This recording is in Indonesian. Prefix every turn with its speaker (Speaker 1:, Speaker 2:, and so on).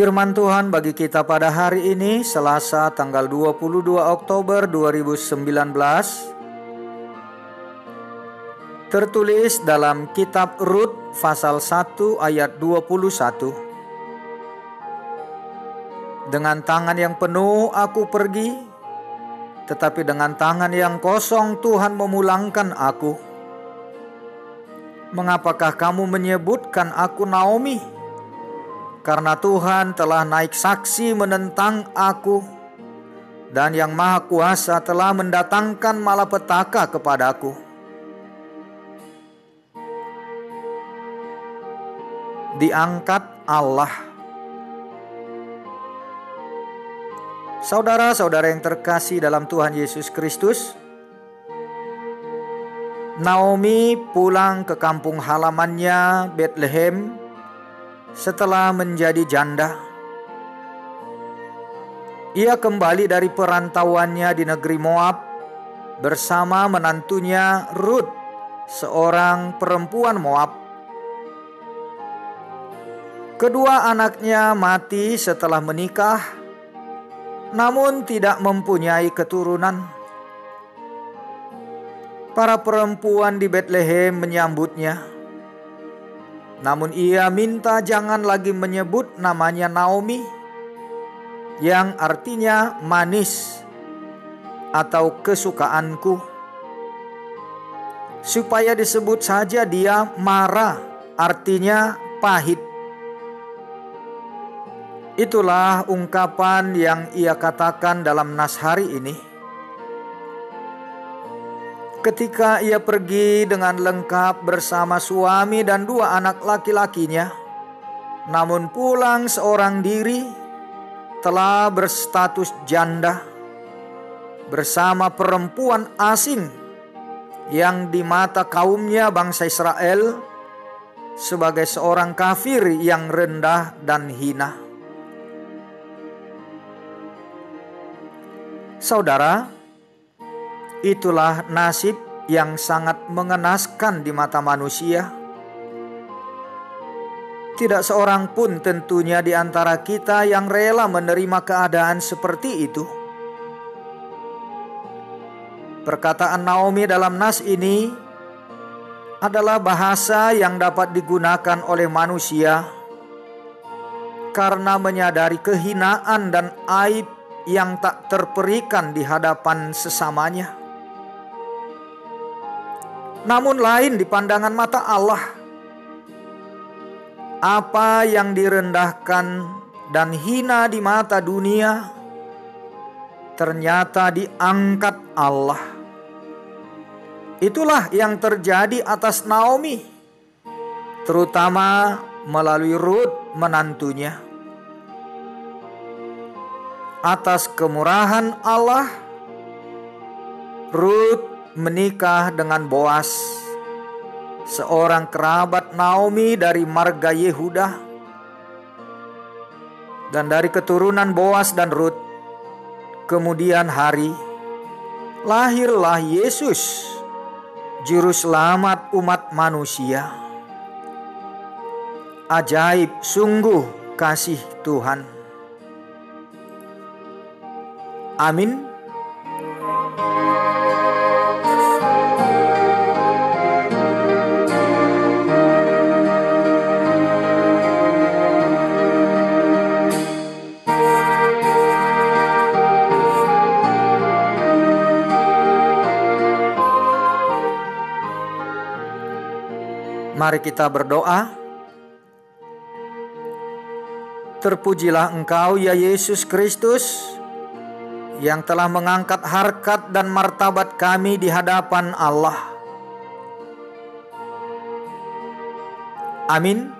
Speaker 1: Firman Tuhan bagi kita pada hari ini Selasa tanggal 22 Oktober 2019 Tertulis dalam kitab Rut pasal 1 ayat 21 Dengan tangan yang penuh aku pergi Tetapi dengan tangan yang kosong Tuhan memulangkan aku Mengapakah kamu menyebutkan aku Naomi? Karena Tuhan telah naik saksi menentang aku dan yang maha kuasa telah mendatangkan malapetaka kepadaku. Diangkat Allah. Saudara-saudara yang terkasih dalam Tuhan Yesus Kristus, Naomi pulang ke kampung halamannya Bethlehem setelah menjadi janda. Ia kembali dari perantauannya di negeri Moab bersama menantunya Ruth, seorang perempuan Moab. Kedua anaknya mati setelah menikah, namun tidak mempunyai keturunan. Para perempuan di Bethlehem menyambutnya namun ia minta jangan lagi menyebut namanya Naomi yang artinya manis atau kesukaanku. Supaya disebut saja dia marah artinya pahit. Itulah ungkapan yang ia katakan dalam nas hari ini. Ketika ia pergi dengan lengkap bersama suami dan dua anak laki-lakinya, namun pulang seorang diri, telah berstatus janda bersama perempuan asing yang di mata kaumnya bangsa Israel sebagai seorang kafir yang rendah dan hina. Saudara, Itulah nasib yang sangat mengenaskan di mata manusia. Tidak seorang pun tentunya di antara kita yang rela menerima keadaan seperti itu. Perkataan Naomi dalam nas ini adalah bahasa yang dapat digunakan oleh manusia karena menyadari kehinaan dan aib yang tak terperikan di hadapan sesamanya namun lain di pandangan mata Allah. Apa yang direndahkan dan hina di mata dunia ternyata diangkat Allah. Itulah yang terjadi atas Naomi, terutama melalui Ruth menantunya. Atas kemurahan Allah, Ruth menikah dengan Boas, seorang kerabat Naomi dari marga Yehuda, dan dari keturunan Boas dan Ruth. Kemudian hari lahirlah Yesus, juru selamat umat manusia. Ajaib sungguh kasih Tuhan. Amin. Mari kita berdoa. Terpujilah Engkau ya Yesus Kristus yang telah mengangkat harkat dan martabat kami di hadapan Allah. Amin.